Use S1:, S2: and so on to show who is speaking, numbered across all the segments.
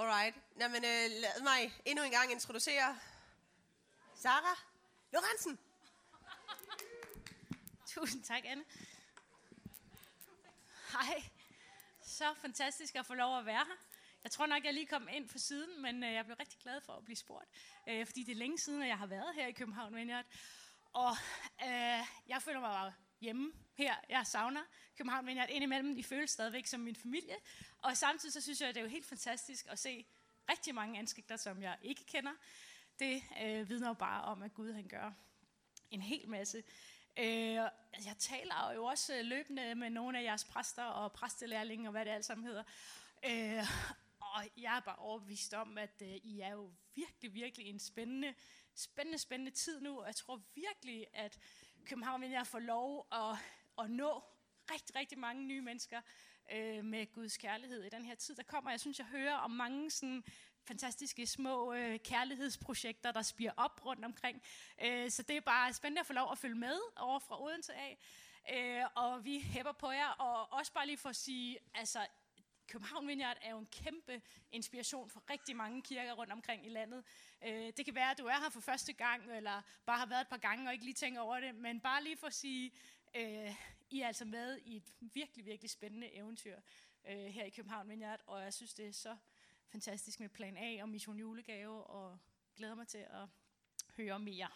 S1: Alright. Jamen, øh, lad mig endnu en gang introducere Sara Lorentzen.
S2: Tusind tak, Anne. Hej. Så fantastisk at få lov at være her. Jeg tror nok, jeg lige kom ind for siden, men øh, jeg blev rigtig glad for at blive spurgt, øh, fordi det er længe siden, at jeg har været her i København Vineyard. Og øh, jeg føler mig bare hjemme her. Jeg savner København Vineyard indimellem. De føles stadigvæk som min familie. Og samtidig så synes jeg, at det er jo helt fantastisk at se rigtig mange ansigter, som jeg ikke kender. Det øh, vidner jo bare om, at Gud han gør en hel masse. Øh, jeg taler jo også øh, løbende med nogle af jeres præster og præstelærlinge og hvad det alt sammen hedder. Øh, og jeg er bare overbevist om, at øh, I er jo virkelig, virkelig en spændende, spændende, spændende tid nu. Og jeg tror virkelig, at København vil jeg få lov at, at nå rigtig, rigtig mange nye mennesker øh, med Guds kærlighed i den her tid, der kommer. Jeg synes, jeg hører om mange sådan fantastiske små øh, kærlighedsprojekter, der spiger op rundt omkring. Øh, så det er bare spændende at få lov at følge med over fra Odense af. Øh, og vi hæpper på jer, og også bare lige for at sige, altså København Vineyard er jo en kæmpe inspiration for rigtig mange kirker rundt omkring i landet. Øh, det kan være, at du er her for første gang, eller bare har været et par gange og ikke lige tænker over det, men bare lige for at sige, øh, I er altså med i et virkelig, virkelig spændende eventyr øh, her i København Vineyard, og jeg synes, det er så fantastisk med Plan A og Mission Julegave, og glæder mig til at høre mere.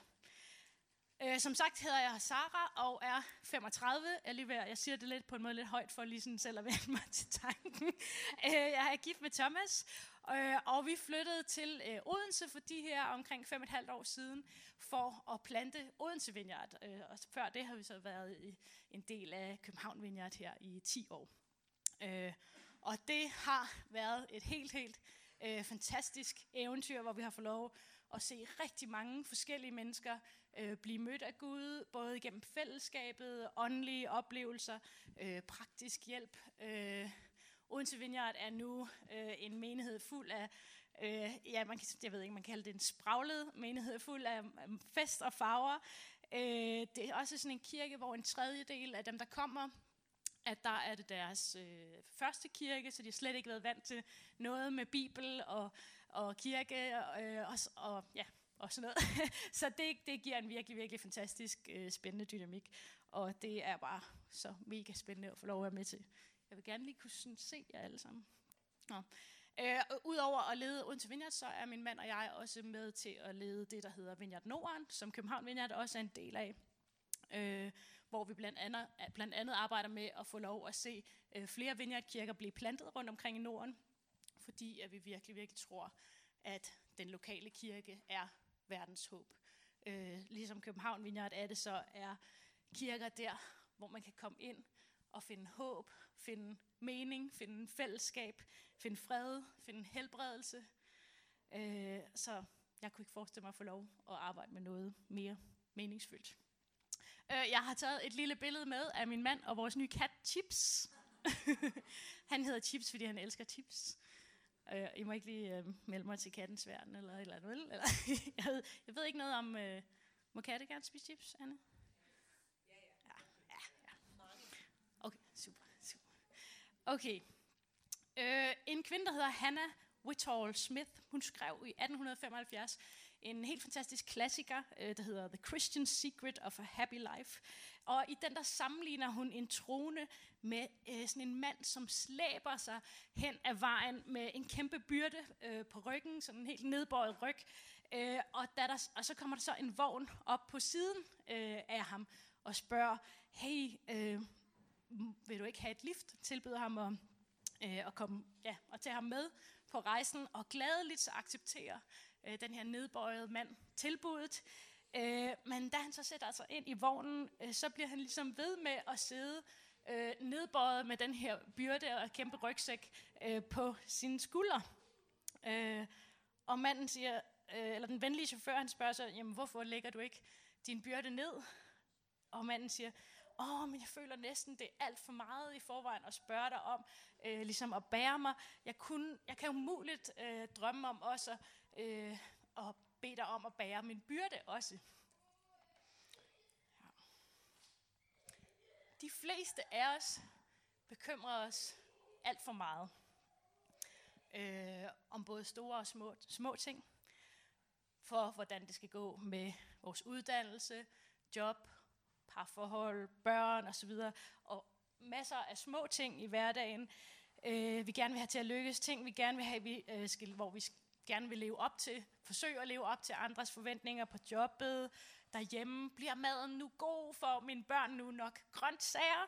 S2: Øh, som sagt hedder jeg Sara og er 35. Alligevel, jeg siger det lidt på en måde lidt højt for lige sådan selv at vende mig til tanken. Øh, jeg er gift med Thomas, øh, og vi flyttede til øh, Odense for de her omkring fem og et halvt år siden for at plante Odense Vineyard. Øh, og før det har vi så været en del af København Vineyard her i 10 år. Øh, og det har været et helt, helt øh, fantastisk eventyr, hvor vi har fået lov at se rigtig mange forskellige mennesker øh, blive mødt af Gud, både igennem fællesskabet, åndelige oplevelser, øh, praktisk hjælp. Øh, Odense Vineyard er nu øh, en menighed fuld af, øh, ja, man kan, jeg ved ikke, man kalder det en spraglet menighed fuld af mm, fest og farver. Øh, det er også sådan en kirke, hvor en tredjedel af dem, der kommer, at der er det deres øh, første kirke, så de har slet ikke været vant til noget med Bibel og, og kirke øh, og, og, ja, og sådan noget. så det, det giver en virkelig, virkelig fantastisk øh, spændende dynamik, og det er bare så mega spændende at få lov at være med til. Jeg vil gerne lige kunne sådan, se jer alle sammen. Nå. Øh, Udover at lede Odense Vineyard, så er min mand og jeg også med til at lede det, der hedder Vineyard Norden, som København Vineyard også er en del af. Øh, hvor vi blandt andet, blandt andet arbejder med at få lov at se øh, flere vineyardkirker blive plantet rundt omkring i Norden, fordi at vi virkelig, virkelig tror, at den lokale kirke er verdens håb. Øh, ligesom København Vineyard er det, så er kirker der, hvor man kan komme ind og finde håb, finde mening, finde fællesskab, finde fred, finde helbredelse. Øh, så jeg kunne ikke forestille mig at få lov at arbejde med noget mere meningsfyldt. Øh, jeg har taget et lille billede med af min mand og vores nye kat Chips. han hedder Chips, fordi han elsker chips. Øh, I må ikke lige øh, melde mig til kattens verden eller eller andet. Eller, jeg, ved, jeg ved ikke noget om... Øh, må katte gerne spise chips, Anne? Ja, ja. ja, ja. Okay, super, super. Okay. Øh, en kvinde, der hedder Hannah Whitall Smith, hun skrev i 1875 en helt fantastisk klassiker, øh, der hedder The Christian Secret of a Happy Life. Og i den der sammenligner hun en trone med øh, sådan en mand, som slæber sig hen ad vejen med en kæmpe byrde øh, på ryggen, sådan en helt nedbøjet ryg. Øh, og, da der, og så kommer der så en vogn op på siden øh, af ham og spørger, hey, øh, vil du ikke have et lift? Tilbyder ham at, øh, at komme ja, og tage ham med på rejsen, og gladeligt så accepterer øh, den her nedbøjede mand tilbuddet. Øh, men da han så sætter sig ind i vognen, øh, så bliver han ligesom ved med at sidde øh, nedbøjet med den her byrde og kæmpe rygsæk øh, på sine skuldre. Øh, og manden siger, øh, eller den venlige chauffør, han spørger sig, jamen hvorfor lægger du ikke din byrde ned? Og manden siger, åh, oh, men jeg føler næsten, det er alt for meget i forvejen at spørge dig om, øh, ligesom at bære mig. Jeg, kunne, jeg kan umuligt øh, drømme om også øh, og bede dig om at bære min byrde også. Ja. De fleste af os bekymrer os alt for meget øh, om om både store og små, små ting, for hvordan det skal gå med vores uddannelse, job, parforhold, børn osv., og masser af små ting i hverdagen, øh, vi gerne vil have til at lykkes, ting vi gerne vil have, vi, øh, skal, hvor vi gerne vil leve op til, forsøge at leve op til andres forventninger på jobbet, derhjemme. Bliver maden nu god? for mine børn nu nok grøntsager?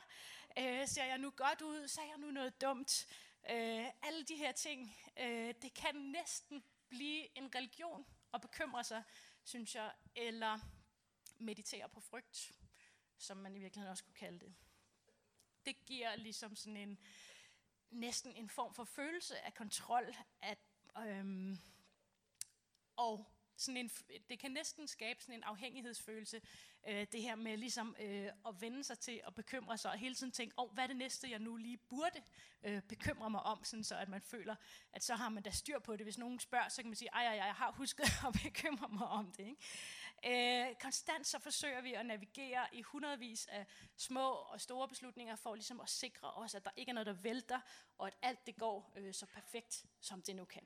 S2: Øh, ser jeg nu godt ud? Ser jeg nu noget dumt? Øh, alle de her ting, øh, det kan næsten blive en religion at bekymre sig, synes jeg, eller meditere på frygt, som man i virkeligheden også kunne kalde det. Det giver ligesom sådan en, næsten en form for følelse af kontrol, at, øhm, og sådan en, det kan næsten skabe sådan en afhængighedsfølelse, øh, det her med ligesom øh, at vende sig til at bekymre sig, og hele tiden tænke, oh, hvad er det næste, jeg nu lige burde øh, bekymre mig om, sådan så at man føler, at så har man da styr på det. Hvis nogen spørger, så kan man sige, ej, ej, jeg har husket at bekymre mig om det. Ikke? Øh, konstant så forsøger vi at navigere i hundredvis af små og store beslutninger, for ligesom at sikre os, at der ikke er noget, der vælter, og at alt det går øh, så perfekt, som det nu kan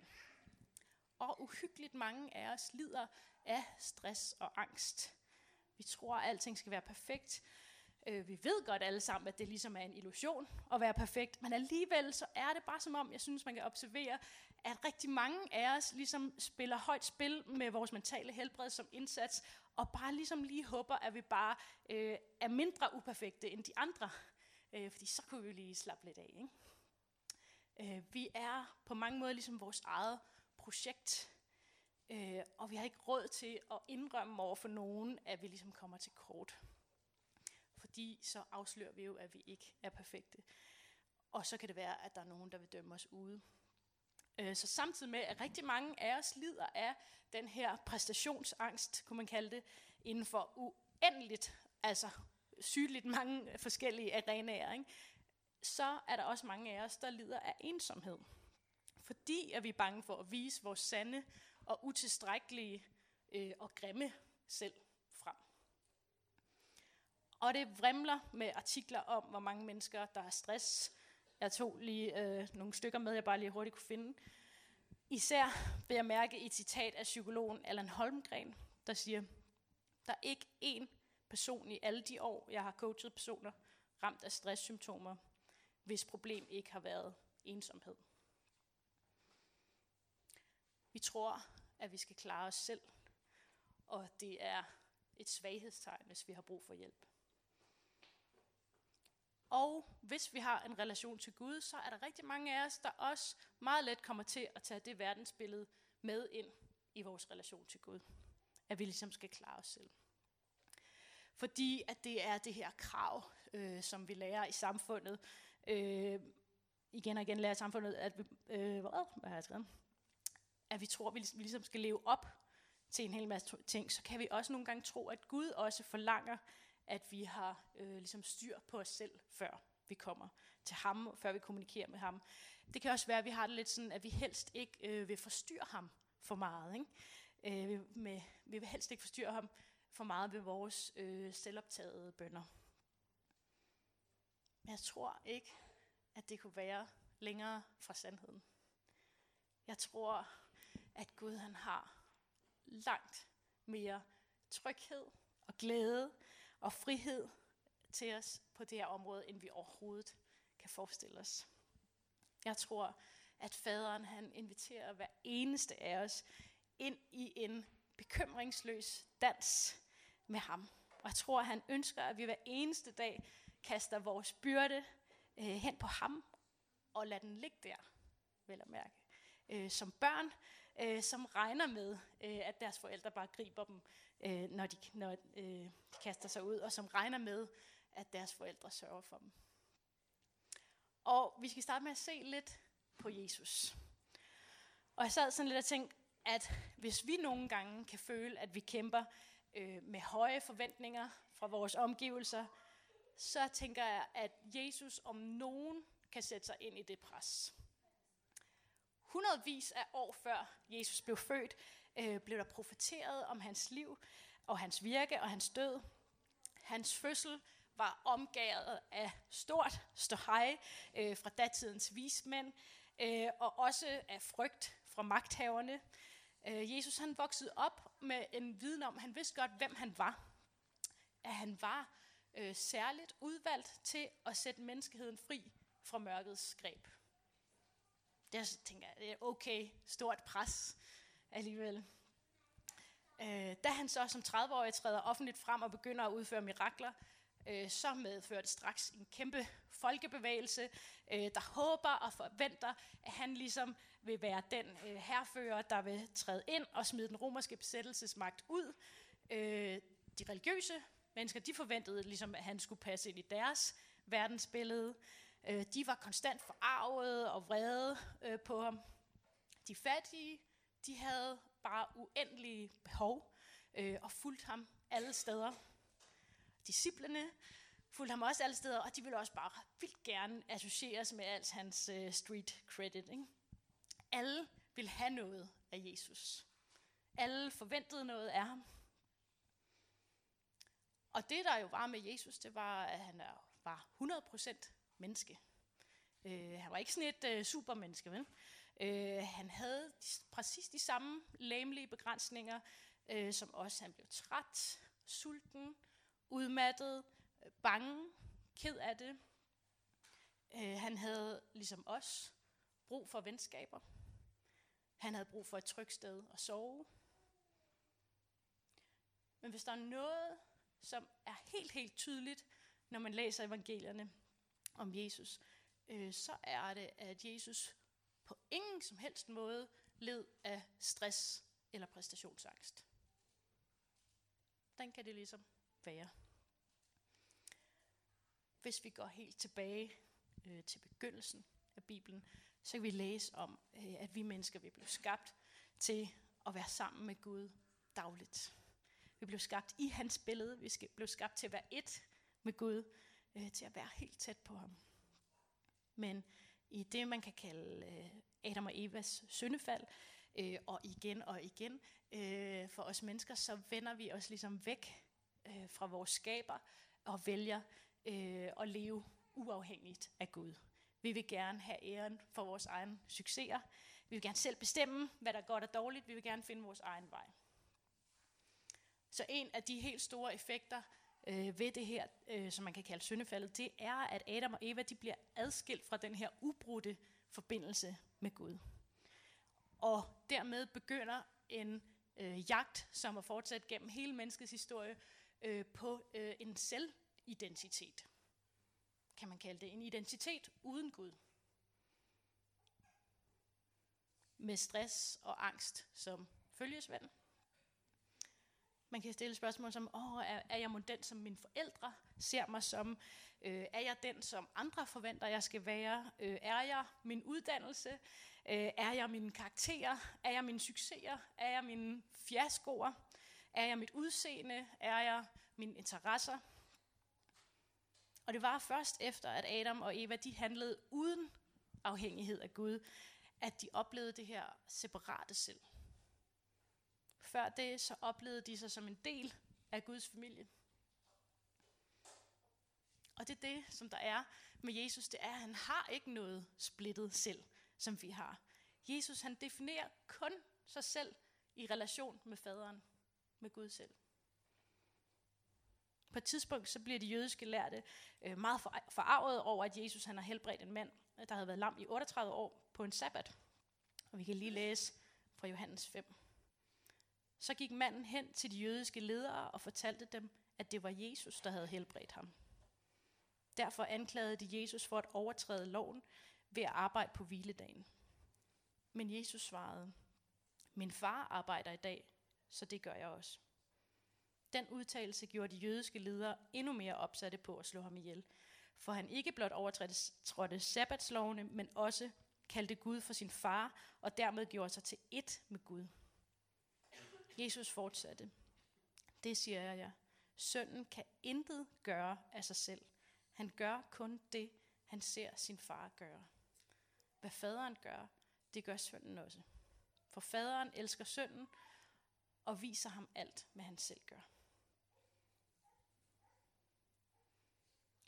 S2: og uhyggeligt mange af os lider af stress og angst. Vi tror, at alting skal være perfekt. Øh, vi ved godt alle sammen, at det ligesom er en illusion at være perfekt, men alligevel så er det bare som om, jeg synes, man kan observere, at rigtig mange af os ligesom spiller højt spil med vores mentale helbred som indsats, og bare ligesom lige håber, at vi bare øh, er mindre uperfekte end de andre. Øh, fordi så kunne vi lige slappe lidt af. Ikke? Øh, vi er på mange måder ligesom vores eget projekt, øh, og vi har ikke råd til at indrømme over for nogen, at vi ligesom kommer til kort. Fordi så afslører vi jo, at vi ikke er perfekte. Og så kan det være, at der er nogen, der vil dømme os ude. Øh, så samtidig med, at rigtig mange af os lider af den her præstationsangst, kunne man kalde det, inden for uendeligt, altså sygeligt mange forskellige arenaer, ikke? så er der også mange af os, der lider af ensomhed fordi at vi er bange for at vise vores sande og utilstrækkelige øh, og grimme selv frem. Og det vrimler med artikler om, hvor mange mennesker, der har stress. Jeg tog lige øh, nogle stykker med, jeg bare lige hurtigt kunne finde. Især vil jeg mærke et citat af psykologen Allan Holmgren, der siger, der er ikke én person i alle de år, jeg har coachet personer, ramt af stresssymptomer, hvis problem ikke har været ensomhed. Tror, at vi skal klare os selv, og det er et svaghedstegn, hvis vi har brug for hjælp. Og hvis vi har en relation til Gud, så er der rigtig mange af os, der også meget let kommer til at tage det verdensbillede med ind i vores relation til Gud. At vi ligesom skal klare os selv. Fordi at det er det her krav, øh, som vi lærer i samfundet. Øh, igen og igen lærer samfundet, at vi, øh, hvad, hvad har jeg skrevet? At vi tror, at vi ligesom skal leve op til en hel masse ting, så kan vi også nogle gange tro, at Gud også forlanger, at vi har øh, ligesom styr på os selv, før vi kommer til ham, før vi kommunikerer med ham. Det kan også være, at vi har det lidt sådan, at vi helst ikke øh, vil forstyrre ham for meget. Ikke? Øh, med, vi vil helst ikke forstyrre ham for meget ved vores øh, selvoptagede bønder. Men jeg tror ikke, at det kunne være længere fra sandheden. Jeg tror, at Gud han har langt mere tryghed og glæde og frihed til os på det her område, end vi overhovedet kan forestille os. Jeg tror, at faderen han inviterer hver eneste af os ind i en bekymringsløs dans med ham. Og jeg tror, at han ønsker, at vi hver eneste dag kaster vores byrde øh, hen på ham og lader den ligge der, vel at mærke. Øh, som børn øh, som regner med, øh, at deres forældre bare griber dem, øh, når, de, når øh, de kaster sig ud, og som regner med, at deres forældre sørger for dem. Og vi skal starte med at se lidt på Jesus. Og jeg sad sådan lidt og tænkte, at hvis vi nogle gange kan føle, at vi kæmper øh, med høje forventninger fra vores omgivelser, så tænker jeg, at Jesus om nogen kan sætte sig ind i det pres hundredvis af år før Jesus blev født, øh, blev der profeteret om hans liv og hans virke og hans død. Hans fødsel var omgået af stort ståhej øh, fra datidens vismænd, øh, og også af frygt fra magthaverne. Øh, Jesus han voksede op med en viden om, han vidste godt, hvem han var. At han var øh, særligt udvalgt til at sætte menneskeheden fri fra mørkets greb. Det tænker jeg, det er okay, stort pres alligevel. Øh, da han så som 30-årig træder offentligt frem og begynder at udføre mirakler, øh, så medfører det straks en kæmpe folkebevægelse, øh, der håber og forventer, at han ligesom vil være den øh, herfører, der vil træde ind og smide den romerske besættelsesmagt ud. Øh, de religiøse mennesker, de forventede ligesom, at han skulle passe ind i deres verdensbillede. Øh, de var konstant forarvede og vrede øh, på ham. De fattige, de havde bare uendelige behov øh, og fulgte ham alle steder. Disciplerne fulgte ham også alle steder, og de ville også bare vildt gerne associeres med alt hans øh, street credit. Ikke? Alle ville have noget af Jesus. Alle forventede noget af ham. Og det, der jo var med Jesus, det var, at han var 100% menneske. Øh, han var ikke sådan et øh, supermenneske, vel? Øh, han havde de, præcis de samme læmelige begrænsninger øh, som os. Han blev træt, sulten, udmattet, øh, bange, ked af det. Øh, han havde ligesom os brug for venskaber. Han havde brug for et trygt sted at sove. Men hvis der er noget, som er helt, helt tydeligt, når man læser evangelierne om Jesus, øh, så er det, at Jesus på ingen som helst måde led af stress eller præstationsangst. Den kan det ligesom være. Hvis vi går helt tilbage øh, til begyndelsen af Bibelen, så kan vi læse om, øh, at vi mennesker vi blev skabt til at være sammen med Gud dagligt. Vi blev skabt i hans billede. Vi blev skabt til at være et med Gud, øh, til at være helt tæt på ham. Men i det, man kan kalde øh, Adam og Evas syndefald, øh, og igen og igen, øh, for os mennesker, så vender vi os ligesom væk øh, fra vores skaber og vælger øh, at leve uafhængigt af Gud. Vi vil gerne have æren for vores egen succeser. Vi vil gerne selv bestemme, hvad der er godt og dårligt. Vi vil gerne finde vores egen vej. Så en af de helt store effekter øh, ved det her, øh, som man kan kalde syndefaldet, det er, at Adam og Eva de bliver adskilt fra den her ubrudte forbindelse med Gud. Og dermed begynder en øh, jagt, som har fortsat gennem hele menneskets historie, øh, på øh, en selvidentitet. Kan man kalde det. En identitet uden Gud. Med stress og angst som følgesvend. Man kan stille spørgsmål som, Åh, er, er jeg den, som mine forældre ser mig som? Øh, er jeg den, som andre forventer, jeg skal være? Øh, er jeg min uddannelse? Øh, er jeg mine karakterer? Er jeg mine succeser? Er jeg mine fiaskoer? Er jeg mit udseende? Er jeg mine interesser? Og det var først efter, at Adam og Eva de handlede uden afhængighed af Gud, at de oplevede det her separate selv. Før det, så oplevede de sig som en del af Guds familie. Og det er det, som der er med Jesus, det er, at han har ikke noget splittet selv, som vi har. Jesus, han definerer kun sig selv i relation med faderen, med Gud selv. På et tidspunkt så bliver de jødiske lærte øh, meget forarvet over, at Jesus han har helbredt en mand, der havde været lam i 38 år på en sabbat. Og vi kan lige læse fra Johannes 5. Så gik manden hen til de jødiske ledere og fortalte dem, at det var Jesus, der havde helbredt ham. Derfor anklagede de Jesus for at overtræde loven ved at arbejde på hviledagen. Men Jesus svarede, min far arbejder i dag, så det gør jeg også. Den udtalelse gjorde de jødiske ledere endnu mere opsatte på at slå ham ihjel, for han ikke blot overtrådte sabbatslovene, men også kaldte Gud for sin far, og dermed gjorde sig til ét med Gud. Jesus fortsatte. Det siger jeg jer. Sønnen kan intet gøre af sig selv. Han gør kun det, han ser sin far gøre. Hvad faderen gør, det gør sønnen også. For faderen elsker sønnen og viser ham alt, hvad han selv gør.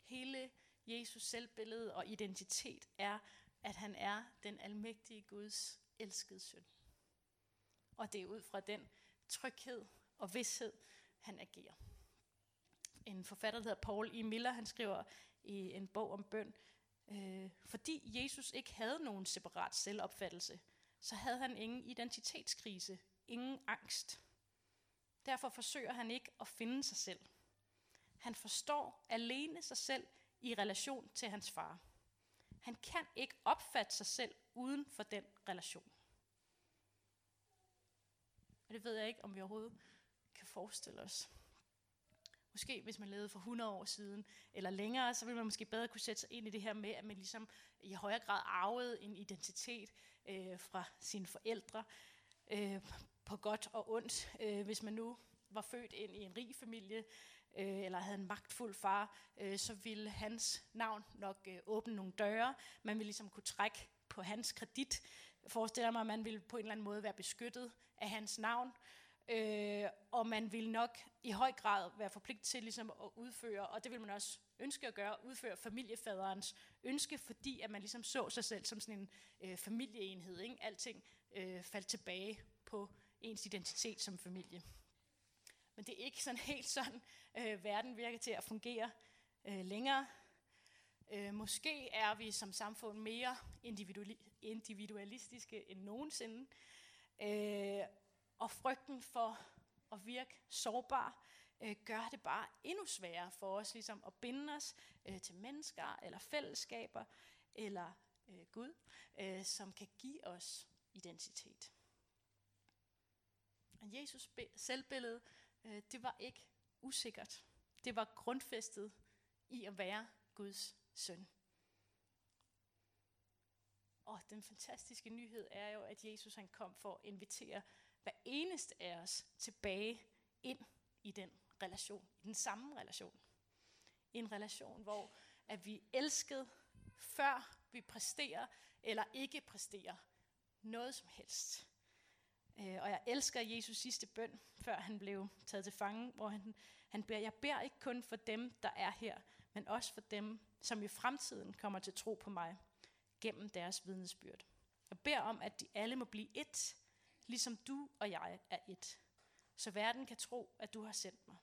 S2: Hele Jesus selvbillede og identitet er, at han er den almægtige Guds elskede søn. Og det er ud fra den tryghed og vidshed, han agerer. En forfatter, der hedder Paul E. Miller, han skriver i en bog om bøn, øh, fordi Jesus ikke havde nogen separat selvopfattelse, så havde han ingen identitetskrise, ingen angst. Derfor forsøger han ikke at finde sig selv. Han forstår alene sig selv i relation til hans far. Han kan ikke opfatte sig selv uden for den relation. Og det ved jeg ikke, om vi overhovedet kan forestille os. Måske hvis man levede for 100 år siden, eller længere, så ville man måske bedre kunne sætte sig ind i det her med, at man ligesom i højere grad arvede en identitet øh, fra sine forældre, øh, på godt og ondt. Øh, hvis man nu var født ind i en rig familie, øh, eller havde en magtfuld far, øh, så ville hans navn nok øh, åbne nogle døre. Man ville ligesom kunne trække på hans kredit. Jeg forestiller mig, at man ville på en eller anden måde være beskyttet af hans navn. Øh, og man vil nok i høj grad være forpligtet til ligesom at udføre, og det vil man også ønske at gøre, udføre familiefaderens ønske, fordi at man ligesom så sig selv som sådan en øh, familieenhed. Ikke? Alting øh, faldt tilbage på ens identitet som familie. Men det er ikke sådan helt sådan, øh, verden virker til at fungere øh, længere. Øh, måske er vi som samfund mere individualistiske end nogensinde. Øh, og frygten for at virke sårbar, øh, gør det bare endnu sværere for os ligesom at binde os øh, til mennesker eller fællesskaber eller øh, Gud, øh, som kan give os identitet. Og Jesus selvbillede, øh, det var ikke usikkert. Det var grundfæstet i at være Guds søn. Og den fantastiske nyhed er jo, at Jesus han kom for at invitere hver eneste af os tilbage ind i den relation, i den samme relation. En relation, hvor at vi elskede, før vi præsterer eller ikke præsterer noget som helst. Øh, og jeg elsker Jesus sidste bøn, før han blev taget til fange, hvor han, han beder, jeg beder ikke kun for dem, der er her, men også for dem, som i fremtiden kommer til tro på mig, gennem deres vidnesbyrd. Jeg beder om, at de alle må blive et, ligesom du og jeg er et, så verden kan tro, at du har sendt mig.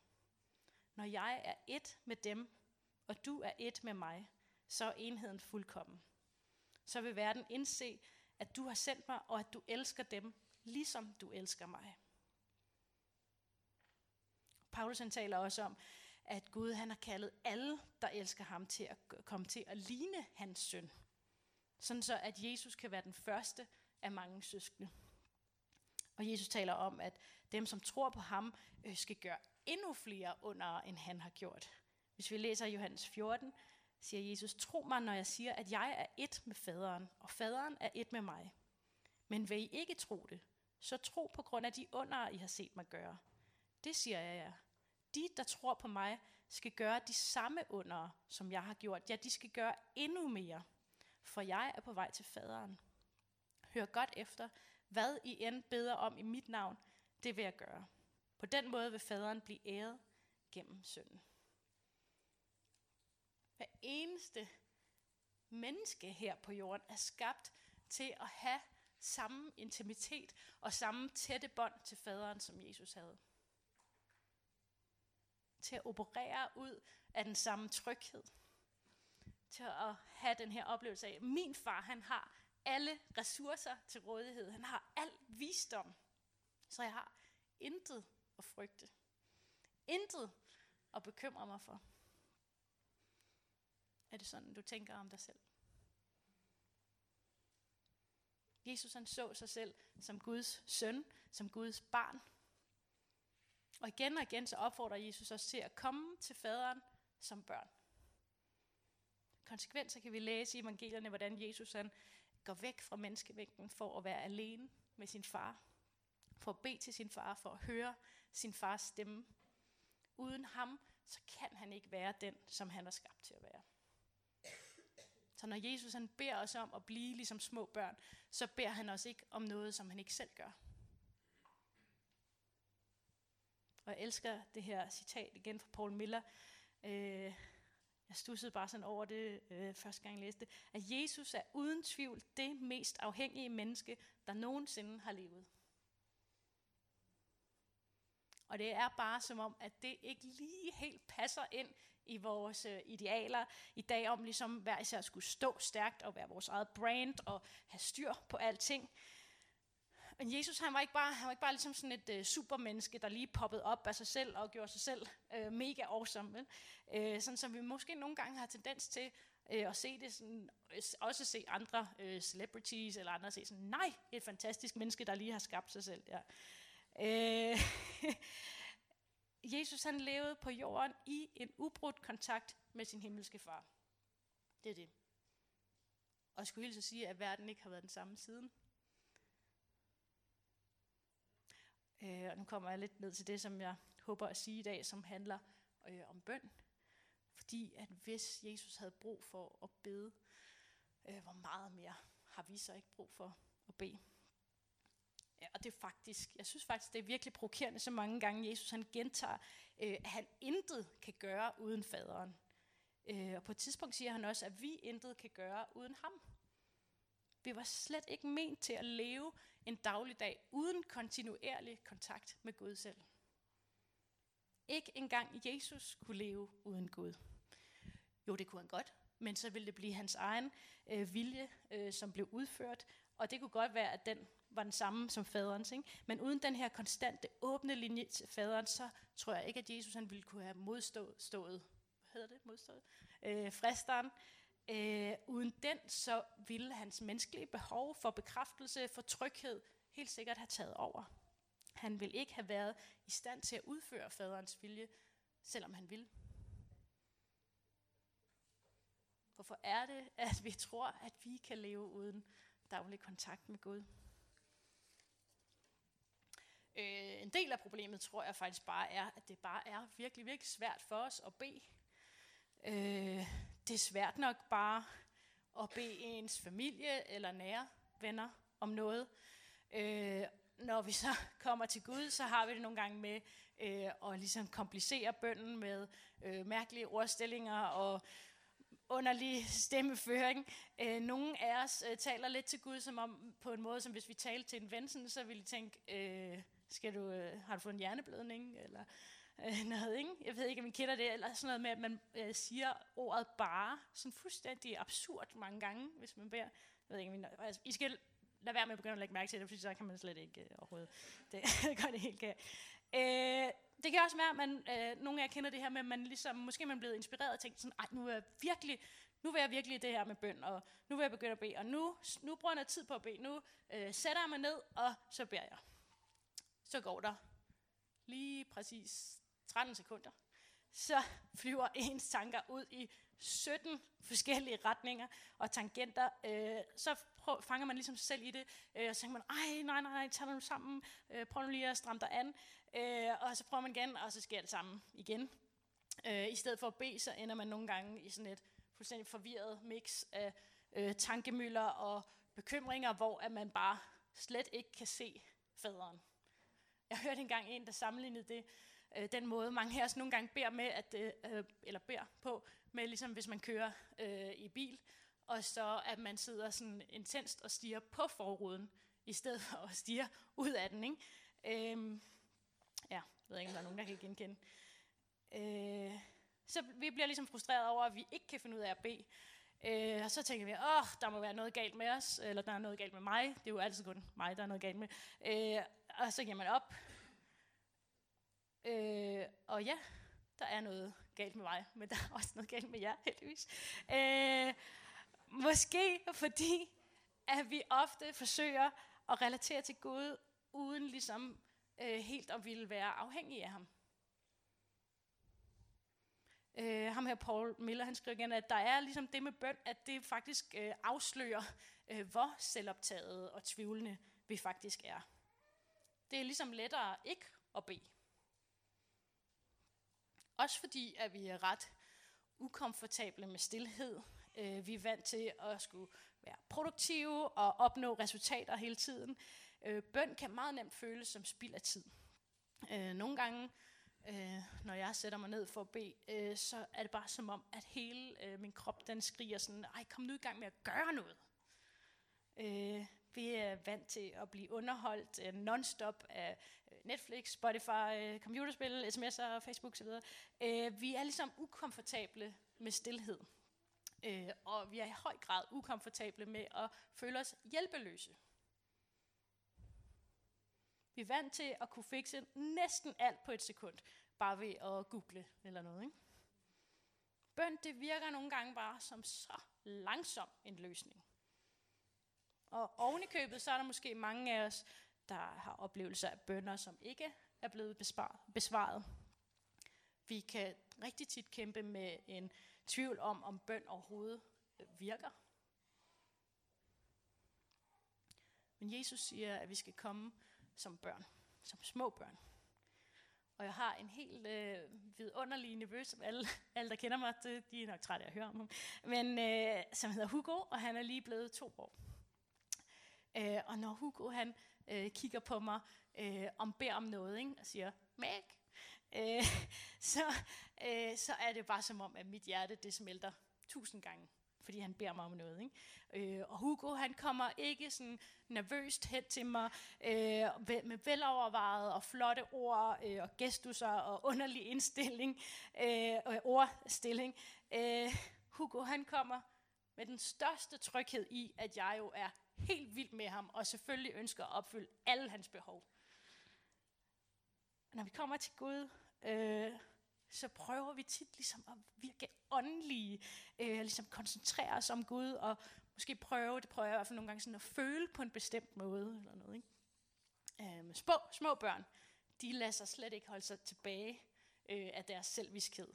S2: Når jeg er et med dem, og du er et med mig, så er enheden fuldkommen. Så vil verden indse, at du har sendt mig, og at du elsker dem, ligesom du elsker mig. Paulus han taler også om, at Gud han har kaldet alle, der elsker ham, til at komme til at ligne hans søn. Sådan så, at Jesus kan være den første af mange søskende. Og Jesus taler om, at dem, som tror på ham, øh, skal gøre endnu flere under, end han har gjort. Hvis vi læser Johannes 14, siger Jesus, tro mig, når jeg siger, at jeg er et med faderen, og faderen er et med mig. Men vil I ikke tro det, så tro på grund af de under, I har set mig gøre. Det siger jeg jer. De, der tror på mig, skal gøre de samme under, som jeg har gjort. Ja, de skal gøre endnu mere, for jeg er på vej til faderen. Hør godt efter, hvad I end beder om i mit navn, det vil jeg gøre. På den måde vil faderen blive æret gennem sønnen. Hver eneste menneske her på jorden er skabt til at have samme intimitet og samme tætte bånd til faderen, som Jesus havde. Til at operere ud af den samme tryghed. Til at have den her oplevelse af, min far han har alle ressourcer til rådighed. Han har al visdom. Så jeg har intet at frygte. Intet at bekymre mig for. Er det sådan, du tænker om dig selv? Jesus han så sig selv som Guds søn, som Guds barn. Og igen og igen så opfordrer Jesus os til at komme til faderen som børn. Konsekvenser kan vi læse i evangelierne, hvordan Jesus han går væk fra menneskevægten for at være alene med sin far. For at bede til sin far, for at høre sin fars stemme. Uden ham, så kan han ikke være den, som han er skabt til at være. Så når Jesus han beder os om at blive ligesom små børn, så beder han os ikke om noget, som han ikke selv gør. Og jeg elsker det her citat igen fra Paul Miller. Øh, jeg stussede bare sådan over det øh, første gang jeg læste det, at Jesus er uden tvivl det mest afhængige menneske, der nogensinde har levet. Og det er bare som om, at det ikke lige helt passer ind i vores øh, idealer i dag om ligesom hver især skulle stå stærkt og være vores eget brand og have styr på alting. Men Jesus han var ikke bare, han var ikke bare ligesom sådan et øh, supermenneske, der lige poppede op af sig selv og gjorde sig selv øh, mega awesome. Vel? Øh, sådan som vi måske nogle gange har tendens til øh, at se det sådan, også se andre øh, celebrities eller andre se sådan, nej, et fantastisk menneske, der lige har skabt sig selv. Ja. Øh, Jesus han levede på jorden i en ubrudt kontakt med sin himmelske far. Det er det. Og jeg skulle hilse at sige, at verden ikke har været den samme siden. Øh, og nu kommer jeg lidt ned til det, som jeg håber at sige i dag, som handler øh, om bøn. Fordi at hvis Jesus havde brug for at bede, øh, hvor meget mere har vi så ikke brug for at bede? Ja, og det er faktisk, jeg synes faktisk, det er virkelig provokerende, så mange gange Jesus han gentager, øh, at han intet kan gøre uden faderen. Øh, og på et tidspunkt siger han også, at vi intet kan gøre uden ham. Vi var slet ikke ment til at leve en dagligdag uden kontinuerlig kontakt med Gud selv. Ikke engang Jesus kunne leve uden Gud. Jo, det kunne han godt, men så ville det blive hans egen øh, vilje, øh, som blev udført, og det kunne godt være, at den var den samme som faderens. Ikke? Men uden den her konstante, åbne linje til faderen, så tror jeg ikke, at Jesus han ville kunne have modstået, stået, hvad hedder det, modstået, øh, fristeren. Øh, uden den, så ville hans menneskelige behov for bekræftelse, for tryghed, helt sikkert have taget over. Han ville ikke have været i stand til at udføre faderens vilje, selvom han ville. Hvorfor er det, at vi tror, at vi kan leve uden daglig kontakt med Gud? Øh, en del af problemet tror jeg faktisk bare er, at det bare er virkelig, virkelig svært for os at bede. Øh, det er svært nok bare at bede ens familie eller nære venner om noget. Øh, når vi så kommer til Gud, så har vi det nogle gange med øh, at ligesom komplicere bønden med øh, mærkelige ordstillinger og underlig stemmeføring. Øh, nogle af os øh, taler lidt til Gud som om, på en måde, som hvis vi talte til en ven, så ville de tænke, øh, skal du, øh, har du fået en hjerneblødning? Eller øh, noget, ikke? Jeg ved ikke, om I kender det, eller sådan noget med, at man øh, siger ordet bare, sådan fuldstændig absurd mange gange, hvis man beder. Jeg ved ikke, om I, altså, I skal lade være med at begynde at lægge mærke til det, for så kan man slet ikke øh, overhovedet. Det, gør det helt galt. Øh, det kan også være, at man, øh, nogle af jer kender det her med, at man ligesom, måske man er blevet inspireret og tænkt sådan, ej, nu er jeg virkelig, nu vil jeg virkelig det her med bøn, og nu vil jeg begynde at bede, og nu, nu bruger jeg tid på at bede, nu øh, sætter jeg mig ned, og så beder jeg. Så går der lige præcis 13 sekunder, så flyver ens tanker ud i 17 forskellige retninger og tangenter. Øh, så prøv, fanger man ligesom sig selv i det, øh, og så tænker man, ej, nej, nej, nej, tag nu sammen, øh, prøv nu lige at stramme dig an. Øh, og så prøver man igen, og så sker det samme igen. Øh, I stedet for at bede, så ender man nogle gange i sådan et fuldstændig forvirret mix af øh, tankemøller og bekymringer, hvor at man bare slet ikke kan se faderen. Jeg hørte engang en, der sammenlignede det, øh, den måde, mange af os nogle gange beder med, at, øh, øh, eller beder på, med ligesom hvis man kører øh, i bil, og så at man sidder sådan intenst og stiger på forruden, i stedet for at stige ud af den. Ikke? Øhm, ja, jeg ved ikke, om der er nogen, der kan genkende. Øh, så vi bliver ligesom frustreret over, at vi ikke kan finde ud af at bede. Øh, og så tænker vi, åh, der må være noget galt med os, eller der er noget galt med mig. Det er jo altid kun mig, der er noget galt med. Øh, og så giver man op. Øh, og ja, der er noget galt med mig, men der er også noget galt med jer, heldigvis. Øh, måske fordi, at vi ofte forsøger at relatere til Gud, uden ligesom øh, helt at ville være afhængige af ham. Øh, ham her, Paul Miller, han skriver igen, at der er ligesom det med bøn, at det faktisk øh, afslører, øh, hvor selvoptaget og tvivlende vi faktisk er. Det er ligesom lettere ikke at bede. Også fordi, at vi er ret ukomfortable med stillhed. Øh, vi er vant til at skulle være produktive og opnå resultater hele tiden. Øh, bøn kan meget nemt føles som spild af tid. Øh, nogle gange øh, når jeg sætter mig ned for at bede, øh, så er det bare som om, at hele øh, min krop, den skriger sådan, ej, kom nu i gang med at gøre noget. Øh, vi er vant til at blive underholdt øh, non-stop af Netflix, Spotify, øh, computerspil, sms'er, Facebook osv. Øh, vi er ligesom ukomfortable med stillhed. Øh, og vi er i høj grad ukomfortable med at føle os hjælpeløse. Vi er vant til at kunne fikse næsten alt på et sekund, bare ved at google eller noget. Ikke? Bøn, det virker nogle gange bare som så langsom en løsning. Og oven i købet, så er der måske mange af os, der har oplevelser af bønder, som ikke er blevet besvaret. Vi kan rigtig tit kæmpe med en tvivl om, om bøn overhovedet øh, virker. Men Jesus siger, at vi skal komme som børn, som små børn. Og jeg har en helt øh, vidunderlig nevø, som alle, alle, der kender mig, det, de er nok trætte af at høre om ham, men øh, som hedder Hugo, og han er lige blevet to år. Øh, og når Hugo han øh, kigger på mig øh, om beder om noget, ikke, og siger, Meg, øh, så, øh, så er det bare som om, at mit hjerte det smelter tusind gange fordi han beder mig om noget. Ikke? Øh, og Hugo, han kommer ikke sådan nervøst hen til mig øh, med velovervejet og flotte ord øh, og gestusser og underlig indstilling øh, og ordstilling. Øh, Hugo, han kommer med den største tryghed i, at jeg jo er helt vild med ham, og selvfølgelig ønsker at opfylde alle hans behov. Når vi kommer til Gud, øh, så prøver vi tit ligesom at virke åndelige, øh, ligesom koncentrere os om Gud, og måske prøve, det prøver jeg i hvert fald nogle gange, sådan at føle på en bestemt måde, eller noget, ikke? Øh, små, små børn, de lader sig slet ikke holde sig tilbage øh, af deres selvviskhed.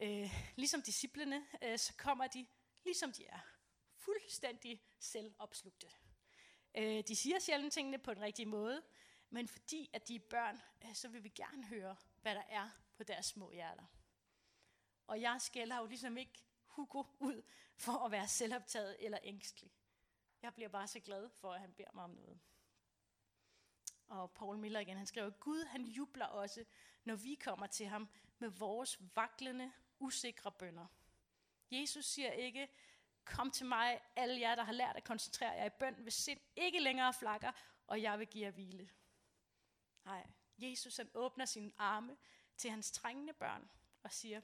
S2: Øh, ligesom disciplene, øh, så kommer de, ligesom de er, fuldstændig selvopslugte. Øh, de siger sjældent tingene på den rigtige måde, men fordi at de er børn, øh, så vil vi gerne høre, hvad der er på deres små hjerter. Og jeg skælder jo ligesom ikke Hugo ud for at være selvoptaget eller ængstelig. Jeg bliver bare så glad for, at han beder mig om noget. Og Paul Miller igen, han skriver, Gud han jubler også, når vi kommer til ham med vores vaklende, usikre bønder. Jesus siger ikke, kom til mig, alle jer, der har lært at koncentrere jer i bøn, hvis sind ikke længere flakker, og jeg vil give jer hvile. Nej, Jesus han åbner sine arme til hans trængende børn og siger,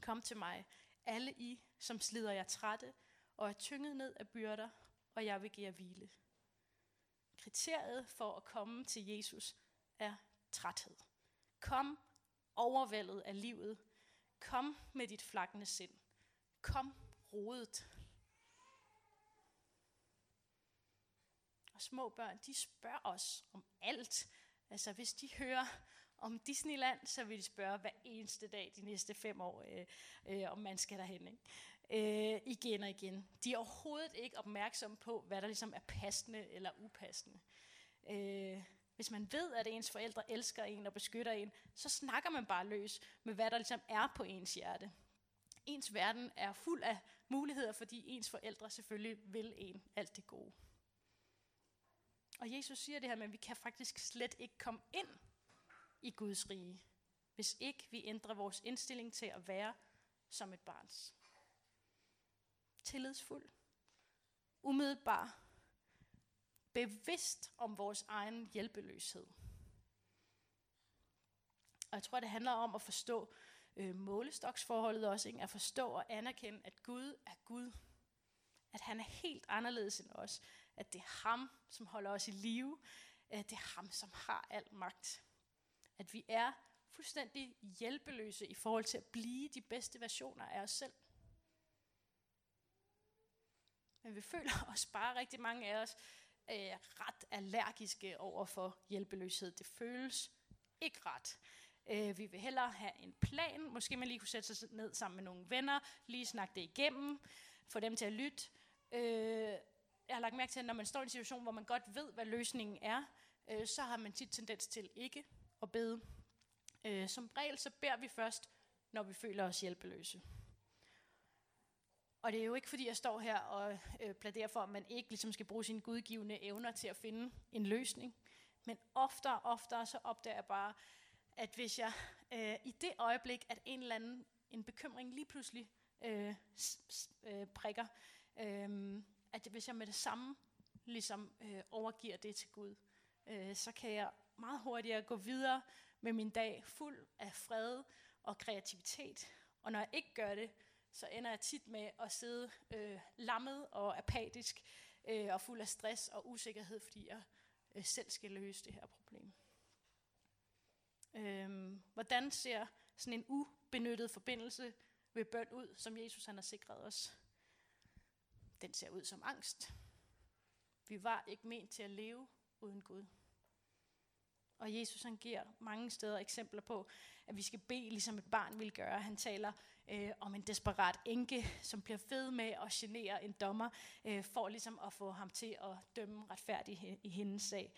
S2: kom til mig, alle I, som slider jer trætte og er tynget ned af byrder, og jeg vil give jer hvile. Kriteriet for at komme til Jesus er træthed. Kom overvældet af livet. Kom med dit flakkende sind. Kom rodet. Og små børn, de spørger os om alt. Altså hvis de hører om Disneyland, så vil de spørge hver eneste dag de næste fem år, øh, øh, om man skal derhen. Ikke? Øh, igen og igen. De er overhovedet ikke opmærksomme på, hvad der ligesom er passende eller upassende. Øh, hvis man ved, at ens forældre elsker en og beskytter en, så snakker man bare løs med, hvad der ligesom er på ens hjerte. Ens verden er fuld af muligheder, fordi ens forældre selvfølgelig vil en alt det gode. Og Jesus siger det her, men vi kan faktisk slet ikke komme ind i Guds rige, hvis ikke vi ændrer vores indstilling til at være som et barns. Tillidsfuld, umiddelbar, bevidst om vores egen hjælpeløshed. Og jeg tror, det handler om at forstå øh, målestoksforholdet også, ikke? at forstå og anerkende, at Gud er Gud. At han er helt anderledes end os. At det er ham, som holder os i live. At det er ham, som har al magt at vi er fuldstændig hjælpeløse i forhold til at blive de bedste versioner af os selv. Men vi føler os bare rigtig mange af os øh, ret allergiske over for hjælpeløshed. Det føles ikke ret. Øh, vi vil hellere have en plan. Måske man lige kunne sætte sig ned sammen med nogle venner, lige snakke det igennem, få dem til at lytte. Øh, jeg har lagt mærke til, at når man står i en situation, hvor man godt ved, hvad løsningen er, øh, så har man tit tendens til ikke at bede. Øh, som regel så beder vi først, når vi føler os hjælpeløse. Og det er jo ikke fordi, jeg står her og øh, pladerer for, at man ikke ligesom skal bruge sine gudgivende evner til at finde en løsning. Men oftere og oftere så opdager jeg bare, at hvis jeg øh, i det øjeblik, at en eller anden en bekymring lige pludselig øh, s, s, øh, prikker, øh, at hvis jeg med det samme ligesom øh, overgiver det til Gud, øh, så kan jeg meget hurtigere gå videre med min dag fuld af fred og kreativitet. Og når jeg ikke gør det, så ender jeg tit med at sidde øh, lammet og apatisk øh, og fuld af stress og usikkerhed, fordi jeg øh, selv skal løse det her problem. Øh, hvordan ser sådan en ubenyttet forbindelse ved bøn ud, som Jesus han har sikret os? Den ser ud som angst. Vi var ikke ment til at leve uden Gud. Og Jesus han giver mange steder eksempler på, at vi skal bede, ligesom et barn vil gøre. Han taler øh, om en desperat enke, som bliver fed med at genere en dommer, øh, for ligesom at få ham til at dømme retfærdigt i, hendes sag.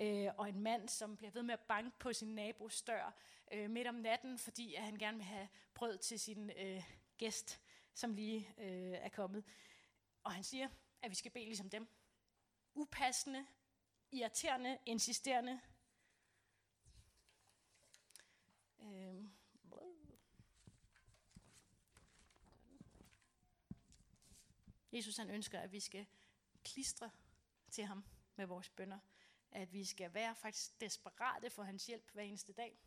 S2: Øh, og en mand, som bliver ved med at banke på sin nabos dør øh, midt om natten, fordi at han gerne vil have brød til sin øh, gæst, som lige øh, er kommet. Og han siger, at vi skal bede ligesom dem. Upassende, irriterende, insisterende, Øhm. Jesus han ønsker, at vi skal klistre til ham med vores bønder. At vi skal være faktisk desperate for hans hjælp hver eneste dag.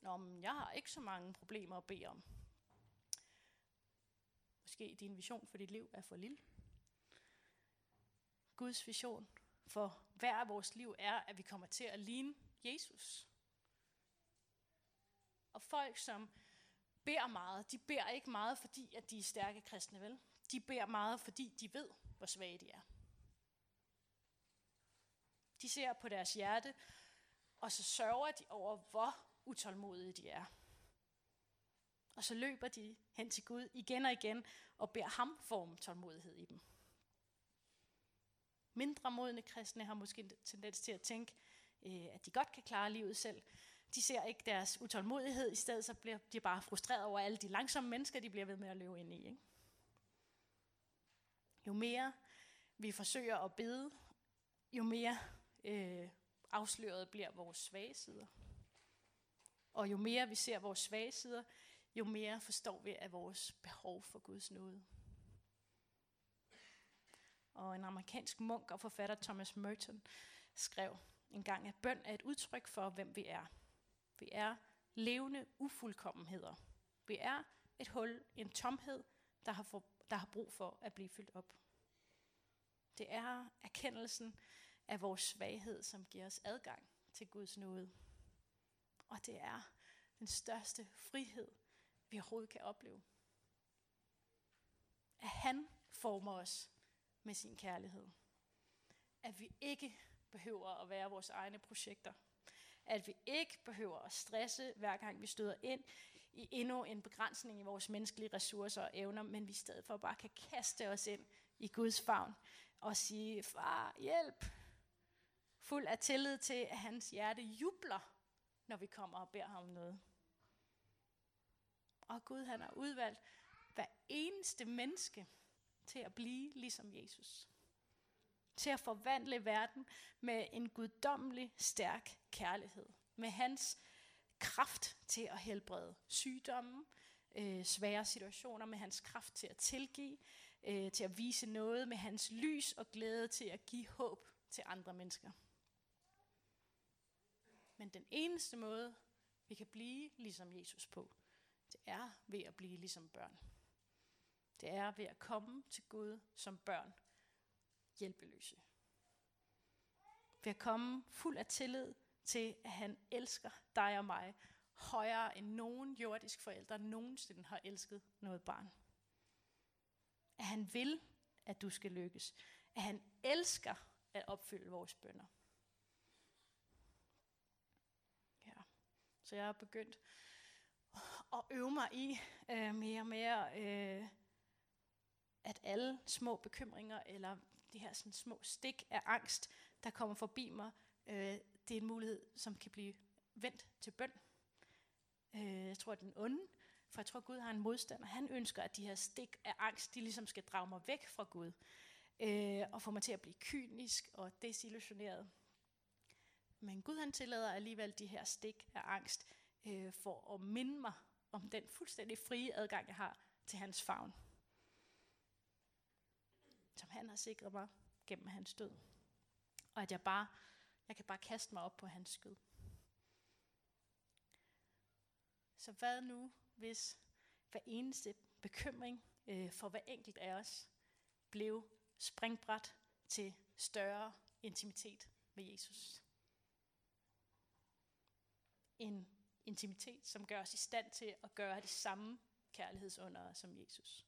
S2: Nå, men jeg har ikke så mange problemer at bede om. Måske din vision for dit liv er for lille. Guds vision for hver af vores liv er, at vi kommer til at ligne Jesus. Og folk, som beder meget, de beder ikke meget, fordi at de er stærke kristne, vel? De beder meget, fordi de ved, hvor svage de er. De ser på deres hjerte, og så sørger de over, hvor utålmodige de er. Og så løber de hen til Gud igen og igen og beder ham form tålmodighed i dem. Mindre modne kristne har måske en tendens til at tænke, øh, at de godt kan klare livet selv, de ser ikke deres utålmodighed, i stedet så bliver de bare frustreret over alle de langsomme mennesker, de bliver ved med at løbe ind i. Ikke? Jo mere vi forsøger at bede, jo mere øh, afsløret bliver vores svage sider. Og jo mere vi ser vores svage sider, jo mere forstår vi af vores behov for Guds nåde. Og en amerikansk munk og forfatter Thomas Merton skrev engang, at bøn er et udtryk for, hvem vi er. Vi er levende ufuldkommenheder. Vi er et hul, en tomhed, der har, for, der har brug for at blive fyldt op. Det er erkendelsen af vores svaghed, som giver os adgang til Guds nåde. Og det er den største frihed, vi overhovedet kan opleve. At han former os med sin kærlighed. At vi ikke behøver at være vores egne projekter, at vi ikke behøver at stresse, hver gang vi støder ind i endnu en begrænsning i vores menneskelige ressourcer og evner, men vi i stedet for bare kan kaste os ind i Guds favn og sige, far, hjælp. Fuld af tillid til, at hans hjerte jubler, når vi kommer og beder ham om noget. Og Gud han har udvalgt hver eneste menneske til at blive ligesom Jesus til at forvandle verden med en guddommelig stærk kærlighed. Med hans kraft til at helbrede sygdomme, øh, svære situationer, med hans kraft til at tilgive, øh, til at vise noget, med hans lys og glæde til at give håb til andre mennesker. Men den eneste måde, vi kan blive ligesom Jesus på, det er ved at blive ligesom børn. Det er ved at komme til Gud som børn hjælpeløse. Ved at komme fuld af tillid til, at han elsker dig og mig højere end nogen jordisk forælder nogensinde har elsket noget barn. At han vil, at du skal lykkes. At han elsker at opfylde vores bønder. Ja. Så jeg har begyndt at øve mig i øh, mere og mere, øh, at alle små bekymringer eller de her sådan små stik af angst, der kommer forbi mig, øh, det er en mulighed, som kan blive vendt til bøn. Øh, jeg tror, at den onde, for jeg tror, at Gud har en modstander. Han ønsker, at de her stik af angst, de ligesom skal drage mig væk fra Gud. Øh, og få mig til at blive kynisk og desillusioneret. Men Gud han tillader alligevel de her stik af angst, øh, for at minde mig om den fuldstændig frie adgang, jeg har til hans favn. Som han har sikret mig gennem hans død. Og at jeg bare, jeg kan bare kaste mig op på hans skød. Så hvad nu, hvis hver eneste bekymring øh, for hver enkelt af os blev springbræt til større intimitet med Jesus? En intimitet, som gør os i stand til at gøre det samme kærlighedsunder som Jesus.